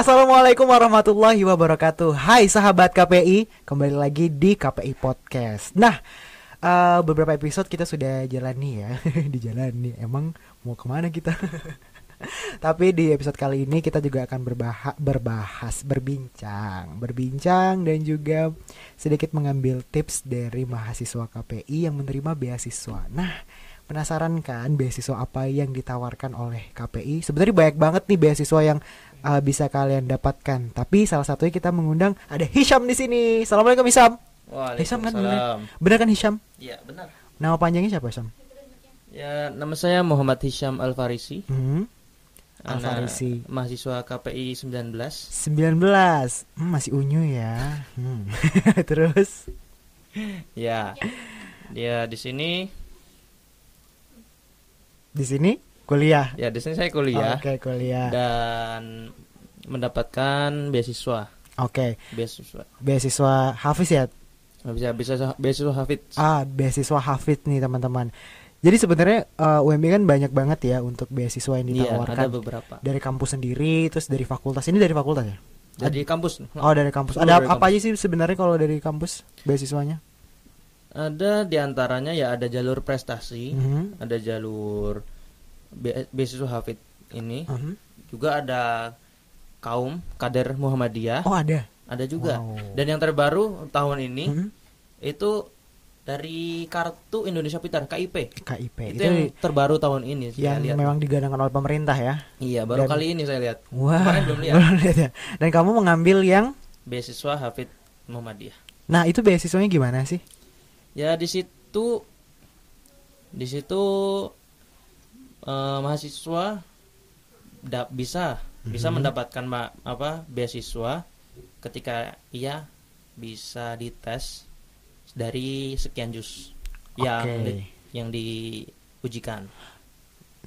Assalamualaikum warahmatullahi wabarakatuh. Hai sahabat KPI, kembali lagi di KPI Podcast. Nah, uh, beberapa episode kita sudah jalani ya, dijalani. Emang mau ke mana kita? Tapi di episode kali ini kita juga akan berbahas, berbahas, berbincang, berbincang dan juga sedikit mengambil tips dari mahasiswa KPI yang menerima beasiswa. Nah, penasaran kan beasiswa apa yang ditawarkan oleh KPI? Sebenarnya banyak banget nih beasiswa yang uh, bisa kalian dapatkan. Tapi salah satunya kita mengundang ada Hisham di sini. Assalamualaikum Hisham. Hisham kan benar? Benar kan Hisham? Iya benar. Nama panjangnya siapa Hisham? Ya nama saya Muhammad Hisham Al Farisi. Hmm. Alfarisi. Mahasiswa KPI 19. 19. Hmm, masih unyu ya. Hmm. Terus ya. Dia di sini di sini kuliah. Ya, di sini saya kuliah. Oke, okay, kuliah. Dan mendapatkan beasiswa. Oke. Okay. Beasiswa. Beasiswa Hafiz ya? Bisa bisa beasiswa Hafiz. Ah, beasiswa Hafiz nih, teman-teman. Jadi sebenarnya uh, UMB kan banyak banget ya untuk beasiswa yang ditawarkan. Iya, ada beberapa. Dari kampus sendiri, terus dari fakultas. Ini dari fakultas ya? Dari kampus. Oh, dari kampus. Ada dari apa kampus. aja sih sebenarnya kalau dari kampus beasiswanya? Ada di antaranya ya ada jalur prestasi, mm -hmm. ada jalur be beasiswa hafid ini, mm -hmm. juga ada kaum kader Muhammadiyah. Oh ada. Ada juga. Wow. Dan yang terbaru tahun ini mm -hmm. itu dari kartu Indonesia Pintar KIP. KIP itu, itu yang terbaru tahun ini. Yang lihat. memang digadangkan oleh pemerintah ya. Iya baru Dan, kali ini saya lihat. Wah. Kemarin belum lihat. belum lihat ya. Dan kamu mengambil yang beasiswa Hafid Muhammadiyah. Nah itu beasiswanya gimana sih? Ya di situ di situ uh, mahasiswa da bisa mm-hmm. bisa mendapatkan ma apa beasiswa ketika ia bisa dites dari sekian jus okay. yang di, yang diujikan.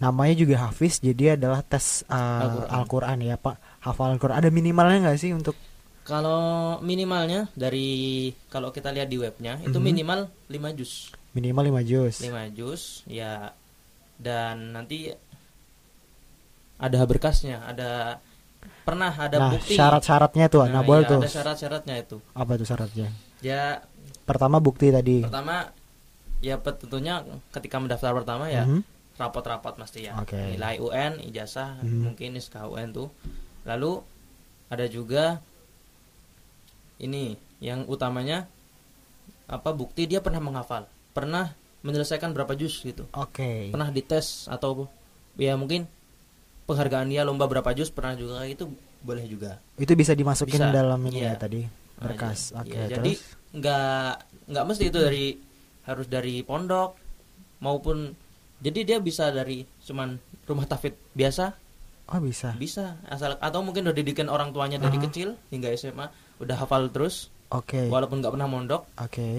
Namanya juga Hafiz, jadi adalah tes uh, Al-Qur'an Al ya, Pak. Hafal Al-Qur'an. Ada minimalnya nggak sih untuk kalau minimalnya dari kalau kita lihat di webnya mm -hmm. itu minimal 5 jus. Minimal 5 jus. 5 jus ya dan nanti ada berkasnya, ada pernah ada nah, bukti. syarat-syaratnya tuh, nah, ya, tuh. Ada syarat-syaratnya itu. Apa tuh syaratnya? Ya pertama bukti tadi. Pertama ya tentunya ketika mendaftar pertama ya mm -hmm. rapot-rapot pasti ya. Okay. Nilai UN, ijazah, mm -hmm. mungkin SKUN tuh. Lalu ada juga ini yang utamanya apa bukti dia pernah menghafal. Pernah menyelesaikan berapa juz gitu. Oke. Okay. pernah dites atau ya mungkin penghargaan dia lomba berapa juz pernah juga itu boleh juga. Itu bisa dimasukin bisa, dalam ini iya. ya tadi berkas. Iya, oke okay, iya, jadi nggak nggak mesti itu dari harus dari pondok maupun jadi dia bisa dari cuman rumah tafid biasa. Oh bisa. Bisa asal atau mungkin udah didikan orang tuanya dari uh -huh. kecil hingga SMA udah hafal terus oke okay. walaupun nggak pernah mondok oke okay.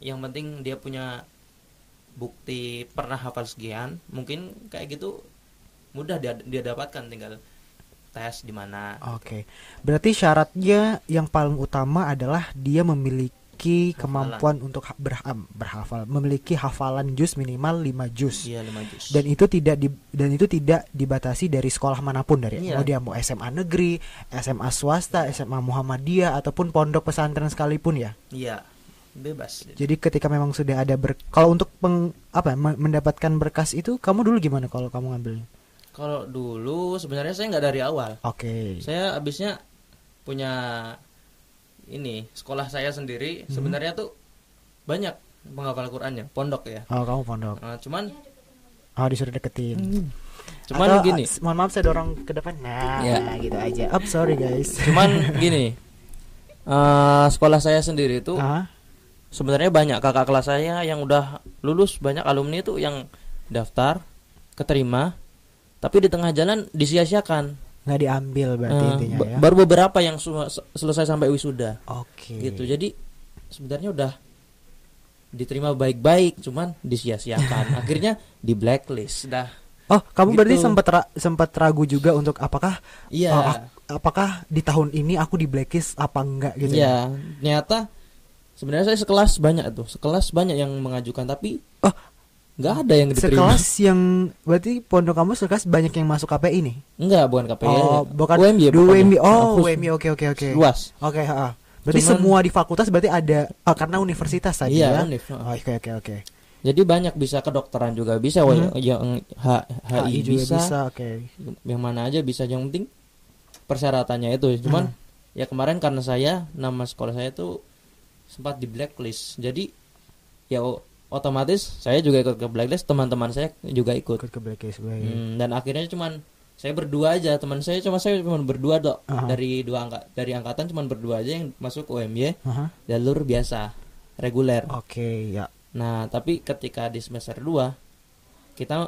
yang penting dia punya bukti pernah hafal sekian mungkin kayak gitu mudah dia dia dapatkan tinggal tes di mana oke okay. berarti syaratnya yang paling utama adalah dia memiliki memiliki kemampuan untuk ber, berhafal, memiliki hafalan juz minimal 5 juz. Iya, 5 juz. Dan itu tidak di, dan itu tidak dibatasi dari sekolah mana pun dari iya. mau dia mau SMA negeri, SMA swasta, SMA Muhammadiyah ataupun pondok pesantren sekalipun ya. Iya. Bebas. Jadi ketika memang sudah ada ber kalau untuk peng, apa mendapatkan berkas itu kamu dulu gimana kalau kamu ngambilnya? Kalau dulu sebenarnya saya nggak dari awal. Oke. Okay. Saya abisnya punya ini sekolah saya sendiri hmm. sebenarnya tuh banyak menghafal Qurannya pondok ya. Oh kamu pondok. Nah, cuman oh disuruh deketin. Hmm. cuman Atau, gini. uh, mohon maaf saya dorong ke depan. Nah ya. gitu aja. Up oh, sorry guys. Cuman gini uh, sekolah saya sendiri itu uh? sebenarnya banyak kakak kelas saya yang udah lulus banyak alumni itu yang daftar keterima tapi di tengah jalan disia-siakan nggak diambil berarti uh, intinya ya? baru beberapa yang selesai sampai wisuda. Oke. Okay. gitu. Jadi sebenarnya udah diterima baik-baik cuman disia-siakan. Akhirnya di blacklist. Dah. Oh kamu gitu. berarti sempat ra sempat ragu juga untuk apakah iya. uh, apakah di tahun ini aku di blacklist apa enggak gitu ya? Ternyata sebenarnya saya sekelas banyak tuh. Sekelas banyak yang mengajukan tapi oh nggak ada yang diterima sekelas yang berarti pondok kamu sekelas banyak yang masuk KPI nih Enggak, bukan KPI. oh bukan UMY. pokoknya. UMY oh UMY oke oke oke Luas. oke ha. berarti Cuman- semua di fakultas berarti ada ah, karena universitas tadi Iya, ya oh, oke oke oke Jadi banyak bisa kedokteran juga bisa, Mhm. yang H- HI, HI juga bisa, bisa oke yang mana aja bisa. Yang penting persyaratannya itu. Cuman Hmm. ya kemarin karena saya nama sekolah saya itu sempat di blacklist. Jadi ya otomatis saya juga ikut ke blacklist, teman-teman saya juga ikut. ikut ke blacklist baik Hmm, dan akhirnya cuman saya berdua aja teman saya cuma saya cuma berdua dok Aha. dari dua angka dari angkatan cuma berdua aja yang masuk UMY Aha. jalur biasa reguler oke ya nah tapi ketika di semester 2 kita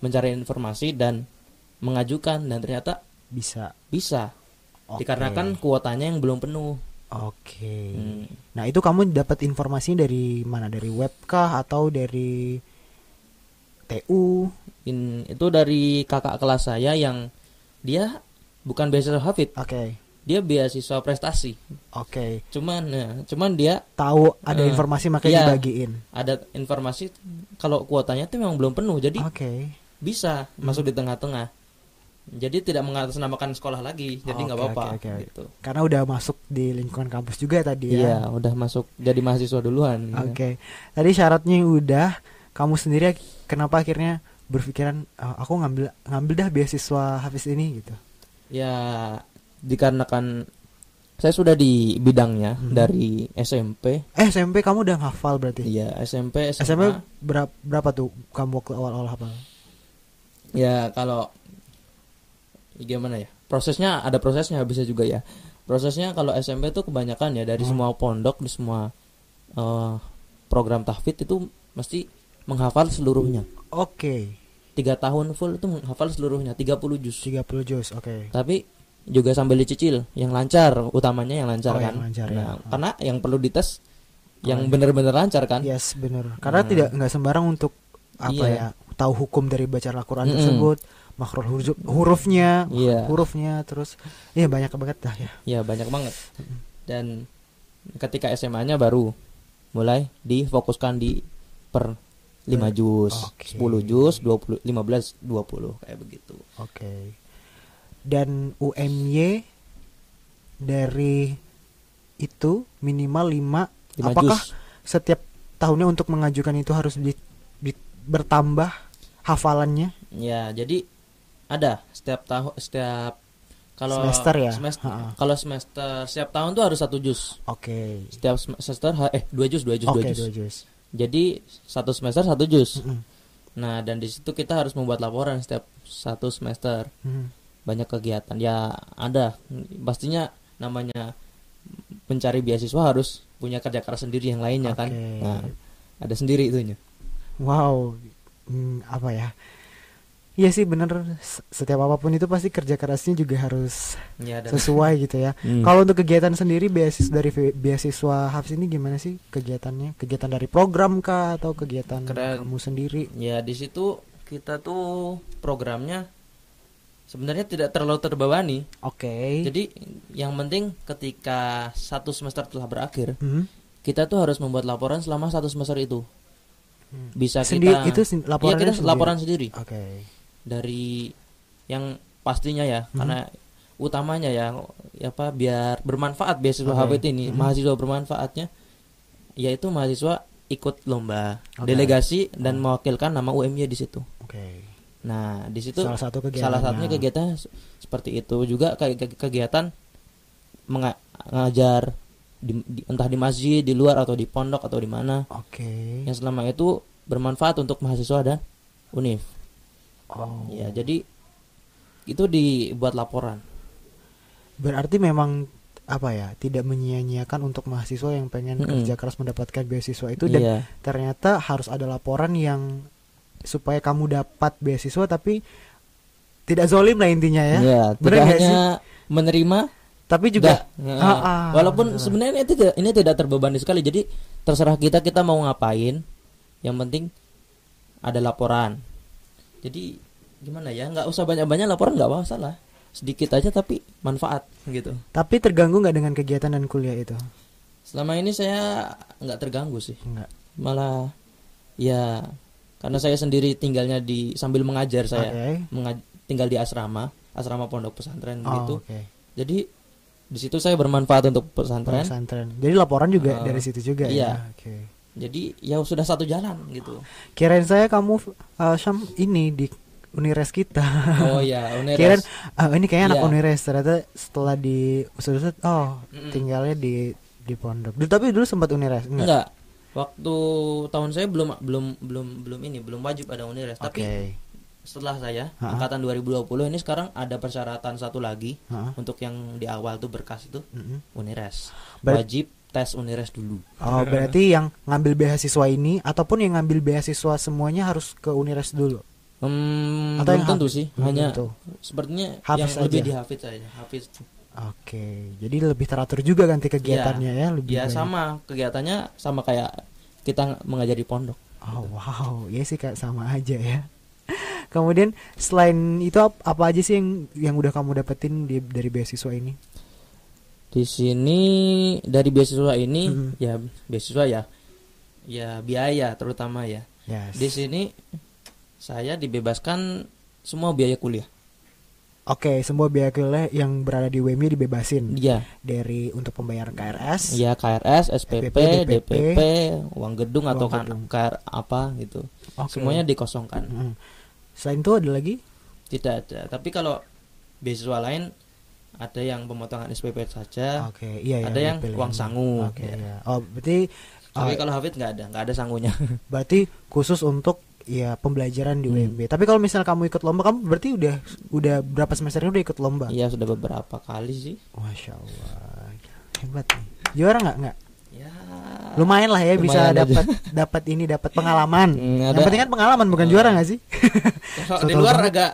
mencari informasi dan mengajukan dan ternyata bisa bisa Oke. dikarenakan kuotanya yang belum penuh oke. Hmm. nah itu kamu dapat informasi dari mana? Dari web kah atau dari TU In- itu dari kakak kelas saya yang dia bukan beasiswa hafid. Oke. Dia beasiswa prestasi. Oke. Cuman ya, cuman dia tahu ada Eh, informasi makanya iya. dibagiin. ada informasi kalau kuotanya itu memang belum penuh jadi oke. bisa masuk di tengah-tengah jadi tidak mengatasnamakan sekolah lagi jadi nggak Oke, apa-apa oke, oke, oke. gitu. Karena udah masuk di lingkungan kampus juga tadi iya ya udah masuk jadi mahasiswa duluan. Oke. Tadi syaratnya udah kamu sendiri kenapa akhirnya berpikiran "Ah, aku ngambil ngambil dah beasiswa Hafiz ini gitu? Ya dikarenakan saya sudah di bidangnya Hmm. dari SMP eh SMP kamu udah hafal berarti? Iya SMP SMA SMP berapa berapa tuh kamu waktu awal-awal hafal? Ya kalau ya gimana ya? Prosesnya ada prosesnya bisa juga ya. Prosesnya kalau SMP itu kebanyakan ya dari Hmm. semua pondok di semua eh, program tahfidz itu mesti menghafal seluruhnya. Oke. Tiga tahun full itu menghafal seluruhnya 30 juz. 30 juz oke. Tapi juga sambil dicicil yang lancar utamanya yang lancar Oh, kan? yang lancar, ya. Nah, karena yang perlu dites yang Oh, benar-benar lancar kan? Yes bener karena Nah. tidak nggak sembarang untuk apa Iya. ya tahu hukum dari bacaan Al-Quran Mm-mm. tersebut makhraj huruf hurufnya Iya. hurufnya terus iya banyak banget dah ya ya banyak banget dan ketika SMA-nya baru mulai difokuskan di per 5 Ber- juz, oke. 10 juz, 20 15 20 kayak begitu. Oke. Dan UMY dari itu minimal 5 5 apakah juz. setiap tahunnya untuk mengajukan itu harus di, di- bertambah hafalannya? Ya, jadi ada setiap tahun setiap kalau Semester ya? semester kalau semester setiap tahun tuh harus satu juz. Oke. Setiap semester eh dua juz, dua Oke, juz. dua juz. Jadi satu semester satu juz. Mm-mm. Nah, dan di situ kita harus membuat laporan setiap satu semester. Mm. banyak kegiatan ya ada pastinya namanya mencari beasiswa harus punya kerja keras sendiri yang lainnya kan Oke. nah ada sendiri itunya Wow. Hmm, apa ya? Iya sih bener setiap apa pun itu pasti kerja kerasnya juga harus ya sesuai gitu ya. Hmm. Kalau untuk kegiatan sendiri beasiswa dari beasiswa Hafiz ini gimana sih kegiatannya? Kegiatan dari program kah atau kegiatan Keren. kamu sendiri? ya di situ kita tuh programnya sebenarnya tidak terlalu terbebani Oke. jadi yang penting ketika satu semester telah berakhir Hmm. kita tuh harus membuat laporan selama satu semester itu Hmm. bisa Sendiri- kita itu sen- Iya, laporannya kita sendiri? laporan sendiri Oke. Dari yang pastinya ya Mhm. karena utamanya ya ya apa biar bermanfaat beasiswa Oke. HBT ini Mhm. mahasiswa bermanfaatnya yaitu mahasiswa ikut lomba Oke. delegasi dan Oh. mewakilkan nama UMY di situ Oke. nah di situ Salah satu kegiatan. salah satunya kegiatan seperti itu juga kayak ke- kegiatan menga- mengajar di, di- entah di masjid di luar atau di pondok atau di mana Oke. yang selama itu bermanfaat untuk mahasiswa dan univ Oh. ya jadi itu dibuat laporan Berarti memang apa ya tidak menyia-nyiakan untuk mahasiswa yang pengen Mm-mm. kerja keras mendapatkan beasiswa itu dan Iya. ternyata harus ada laporan yang supaya kamu dapat beasiswa tapi tidak zolim lah intinya ya. Iya, Bener tidak nggak hanya menerima Tapi juga Ah, ah, walaupun benar. sebenarnya ini tidak ini tidak terbebani sekali jadi terserah kita kita mau ngapain yang penting ada laporan jadi gimana ya nggak usah banyak banyak laporan nggak masalah sedikit aja tapi manfaat gitu tapi terganggu nggak dengan kegiatan dan kuliah itu? selama ini saya nggak terganggu sih Enggak. malah ya karena saya sendiri tinggalnya di sambil mengajar saya okay. mengaj tinggal di asrama asrama pondok pesantren oh, gitu okay. jadi di situ saya bermanfaat untuk pesantren pesantren jadi laporan juga uh, dari situ juga iya. ya okay. Jadi ya sudah satu jalan gitu kirain saya kamu uh, Syam ini di Unires kita. Oh iya, Unires. Kirain uh, ini kayak anak yeah. Unires ternyata setelah di usut-usut oh mm tinggalnya di di pondok. Dulu, tapi dulu sempat Unires enggak? Enggak waktu tahun saya belum belum belum belum ini belum wajib ada Unires okay. tapi setelah saya ha? angkatan 2020 ini sekarang ada persyaratan satu lagi ha? untuk yang di awal tuh berkas itu mm -hmm. Unires Ber wajib tes Unires dulu oh berarti yang ngambil beasiswa ini ataupun yang ngambil beasiswa semuanya harus ke Unires dulu Hmm, Atau belum tentu sih, hanya tentu. sepertinya Hafiz yang aja. lebih dihafid saja, Hafiz. Oke, jadi lebih teratur juga ganti kegiatannya ya, ya lebih. Ya sama kegiatannya sama kayak kita mengajari pondok. Oh wow, ya sih kayak sama aja ya. Kemudian selain itu apa aja sih yang yang udah kamu dapetin di, dari beasiswa ini? Di sini dari beasiswa ini mm -hmm. ya beasiswa ya ya biaya terutama ya. Yes. Di sini saya dibebaskan semua biaya kuliah. Oke, semua biaya kuliah yang berada di WMI dibebasin. Iya. Dari untuk pembayaran KRS. Iya, KRS, SPP, DPP, DPP, uang gedung uang atau kan KR apa gitu. Okay. Semuanya dikosongkan. Hmm. Selain itu ada lagi? Tidak ada. Tapi kalau beasiswa lain ada yang pemotongan SPP saja. Okay, iya, iya Ada yang uang sangu. Oke, okay, ya. Oh, berarti tapi uh, kalau Hafid nggak ada, nggak ada sangunya. berarti khusus untuk ya pembelajaran di UMB. Hmm. Tapi kalau misal kamu ikut lomba, kamu berarti udah udah berapa semester udah ikut lomba? Iya sudah beberapa kali sih. Masya Allah, hebat nih. Juara nggak nggak? Ya. Lumayan lah ya bisa dapat dapat ini dapat pengalaman. Hmm, Yang penting kan pengalaman bukan hmm. juara nggak sih? di luar agak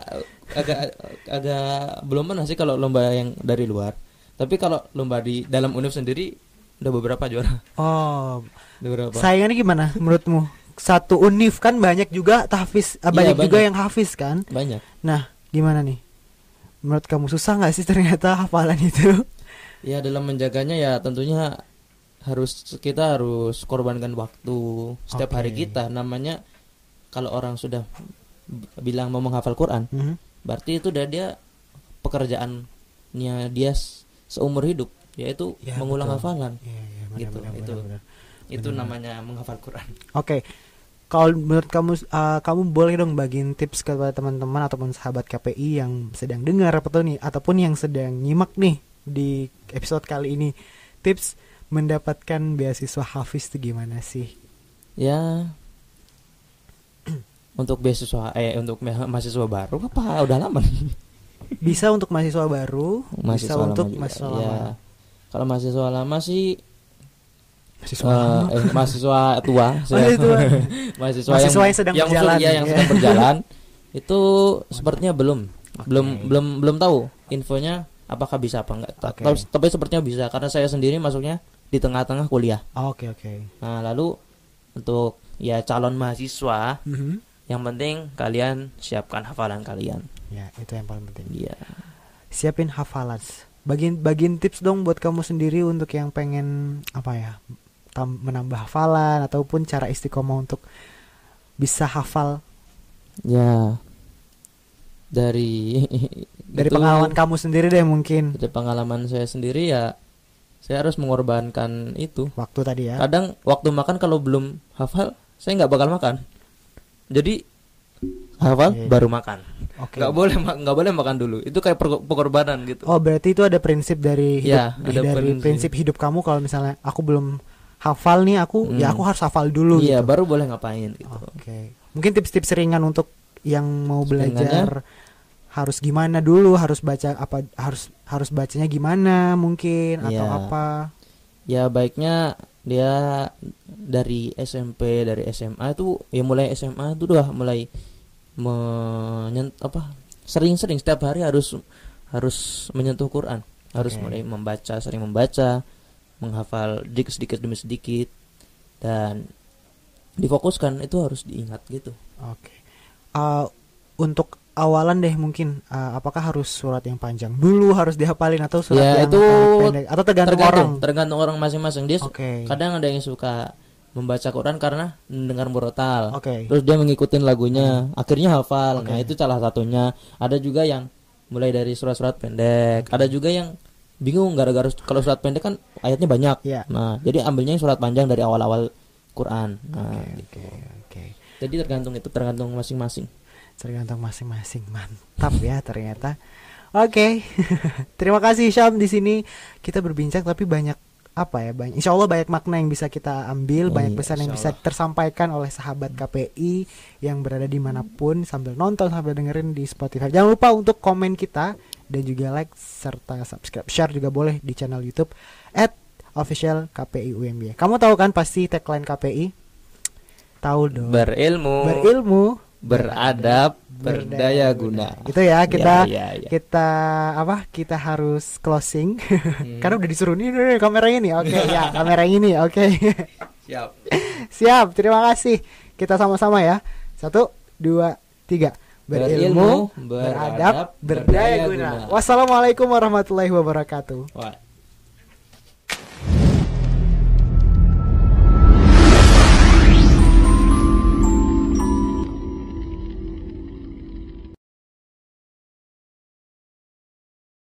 agak agak belum pernah sih kalau lomba yang dari luar. Tapi kalau lomba di dalam univ sendiri udah beberapa juara. Oh. Beberapa. Sayangnya gimana menurutmu? satu univ kan banyak juga tahfiz banyak, banyak juga yang hafiz kan banyak nah gimana nih menurut kamu susah nggak sih ternyata hafalan itu ya dalam menjaganya ya tentunya harus kita harus korbankan waktu setiap okay. hari kita namanya kalau orang sudah bilang mau menghafal Quran mm -hmm. Berarti itu udah dia pekerjaannya dia seumur hidup yaitu ya, mengulang betul. hafalan ya, ya, benar, gitu benar, itu benar, benar. itu benar. namanya menghafal Quran oke okay kalau menurut kamu uh, kamu boleh dong bagiin tips kepada teman-teman ataupun sahabat KPI yang sedang dengar apa nih ataupun yang sedang nyimak nih di episode kali ini tips mendapatkan beasiswa Hafiz itu gimana sih? Ya untuk beasiswa eh untuk mahasiswa baru apa? Udah lama. Bisa untuk mahasiswa baru mahasiswa bisa untuk mahasiswa lama. Ya. kalau mahasiswa lama sih mahasiswa uh, eh, mahasiswa tua mahasiswa, mahasiswa, mahasiswa yang, yang sedang yang berjalan. ya, yang sedang berjalan. Itu sepertinya belum. Okay. belum belum belum tahu infonya apakah bisa apa enggak. Okay. tapi, tapi sepertinya bisa karena saya sendiri masuknya di tengah-tengah kuliah. Oke oh, oke. Okay, okay. nah lalu untuk ya calon mahasiswa mm -hmm. Yang penting kalian siapkan hafalan kalian. Ya itu yang paling penting. Iya. Siapin hafalan. Bagian bagian tips dong buat kamu sendiri untuk yang pengen apa ya menambah hafalan ataupun cara istiqomah untuk bisa hafal. Ya. Dari dari itu, pengalaman kamu sendiri deh mungkin. Dari pengalaman saya sendiri ya saya harus mengorbankan itu. Waktu tadi ya. Kadang waktu makan kalau belum hafal saya nggak bakal makan jadi hafal okay. baru makan okay. nggak boleh nggak boleh makan dulu itu kayak pengorbanan gitu oh berarti itu ada prinsip dari hidup, ya, ada dari prinsip. prinsip hidup kamu kalau misalnya aku belum hafal nih aku ya hmm. ya aku harus hafal dulu iya gitu. baru boleh ngapain gitu oke okay. mungkin tips-tips ringan untuk yang mau belajar harus gimana dulu harus baca apa harus harus bacanya gimana mungkin atau ya. apa ya baiknya dia dari SMP dari SMA itu ya mulai SMA itu udah mulai menyent apa sering-sering setiap hari harus harus menyentuh Quran harus okay. mulai membaca sering membaca menghafal sedikit sedikit demi sedikit dan difokuskan itu harus diingat gitu. Oke. Okay. Uh, untuk awalan deh mungkin uh, apakah harus surat yang panjang dulu harus dihafalin atau surat ya, yang itu pendek atau tergantung, tergantung orang tergantung orang masing-masing dia okay. kadang ada yang suka membaca Quran karena mendengar murotal. Oke. Terus dia mengikutin lagunya, akhirnya hafal. Nah, itu salah satunya. Ada juga yang mulai dari surat-surat pendek. Ada juga yang bingung gara-gara kalau surat pendek kan ayatnya banyak. Iya. Nah, jadi ambilnya yang surat panjang dari awal-awal Quran. Nah, Oke, gitu. oke, oke. Jadi tergantung itu tergantung masing-masing. Tergantung masing-masing. Mantap ya ternyata. Oke. Terima kasih Syam di sini. Kita berbincang tapi banyak apa ya banyak insya Allah banyak makna yang bisa kita ambil Iya, banyak pesan yang bisa tersampaikan oleh sahabat KPI yang berada di mana pun sambil nonton sambil dengerin di Spotify. Jangan lupa untuk komen kita dan juga like serta subscribe. Share juga boleh di channel YouTube at official KPI UMY kamu tahu kan pasti tagline KPI tahu dong. Berilmu, berilmu beradab, berdaya guna. itu ya kita Ya, ya, ya. kita apa kita harus closing Hmm. karena udah disuruh nih nih, kamera ini oke ya kamera ini oke Siap. siap terima kasih kita sama-sama ya satu dua tiga berilmu Berilmu, beradab beradab, berdaya berdaya guna guna. wassalamualaikum warahmatullahi wabarakatuh Wah.